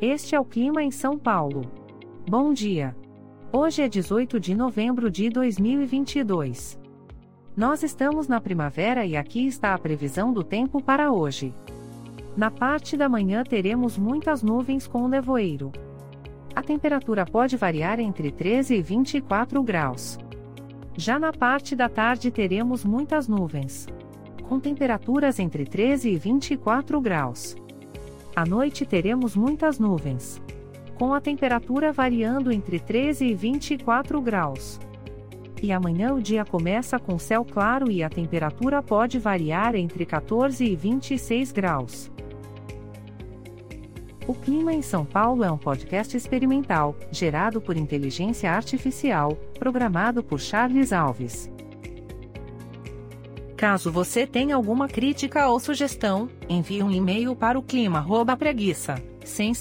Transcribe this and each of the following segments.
Este é o clima em São Paulo. Bom dia. Hoje é 18 de novembro de 2022. Nós estamos na primavera e aqui está a previsão do tempo para hoje. Na parte da manhã teremos muitas nuvens com nevoeiro. A temperatura pode variar entre 13 e 24 graus. Já na parte da tarde teremos muitas nuvens. Com temperaturas entre 13 e 24 graus. À noite teremos muitas nuvens. Com a temperatura variando entre 13 e 24 graus. E amanhã o dia começa com céu claro e a temperatura pode variar entre 14 e 26 graus. O Clima em São Paulo é um podcast experimental, gerado por inteligência artificial, programado por Charles Alves. Caso você tenha alguma crítica ou sugestão, envie um e-mail para o clima@preguiça, sem.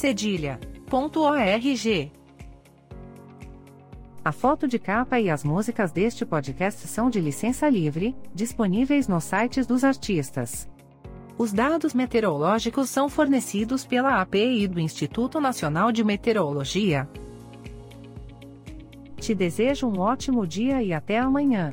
A foto de capa e as músicas deste podcast são de licença livre, disponíveis nos sites dos artistas. Os dados meteorológicos são fornecidos pela API do Instituto Nacional de Meteorologia. Te desejo um ótimo dia e até amanhã.